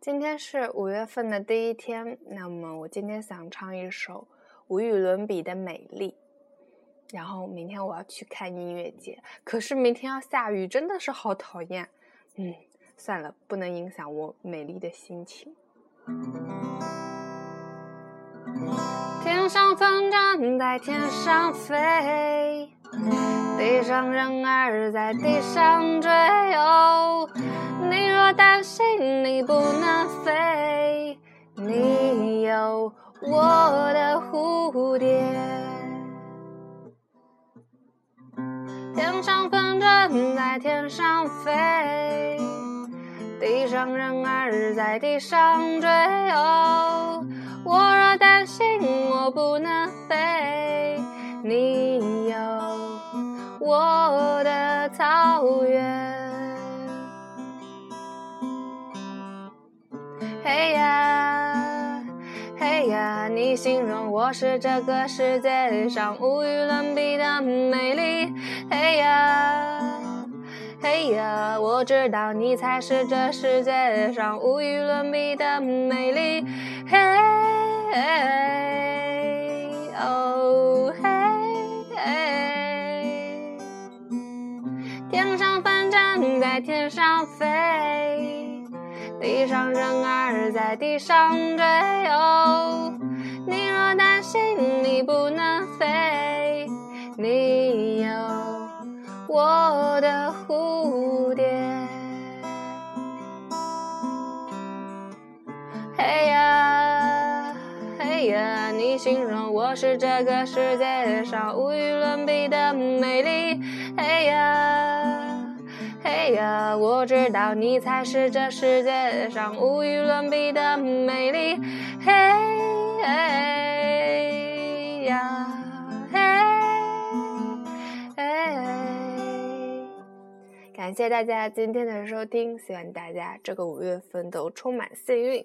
今天是五月份的第一天，那么我今天想唱一首无与伦比的美丽。然后明天我要去看音乐节，可是明天要下雨，真的是好讨厌。嗯，算了，不能影响我美丽的心情。天上风筝在天上飞，地上人儿在地上追。哦，你若担心你不能，你有我的蝴蝶。天上风筝在天上飞，地上人儿在地上追。我若担心我不能飞，你有我的草原。嘿呀，嘿呀，你形容我是这个世界上无与伦比的美丽。嘿呀，嘿呀，我知道你才是这世界上无与伦比的美丽。嘿，哦嘿，天上风筝在天上飞，地上人儿在地上追。哦，你若担心你不能飞，你有我的蝴蝶。嘿呀，嘿呀，你形容我是这个世界上无与伦比的美丽。嘿呀，嘿呀，我知道你才是这世界上无与伦比的美丽。嘿呀，嘿，感谢大家今天的收听，希望大家这个五月份都充满幸运。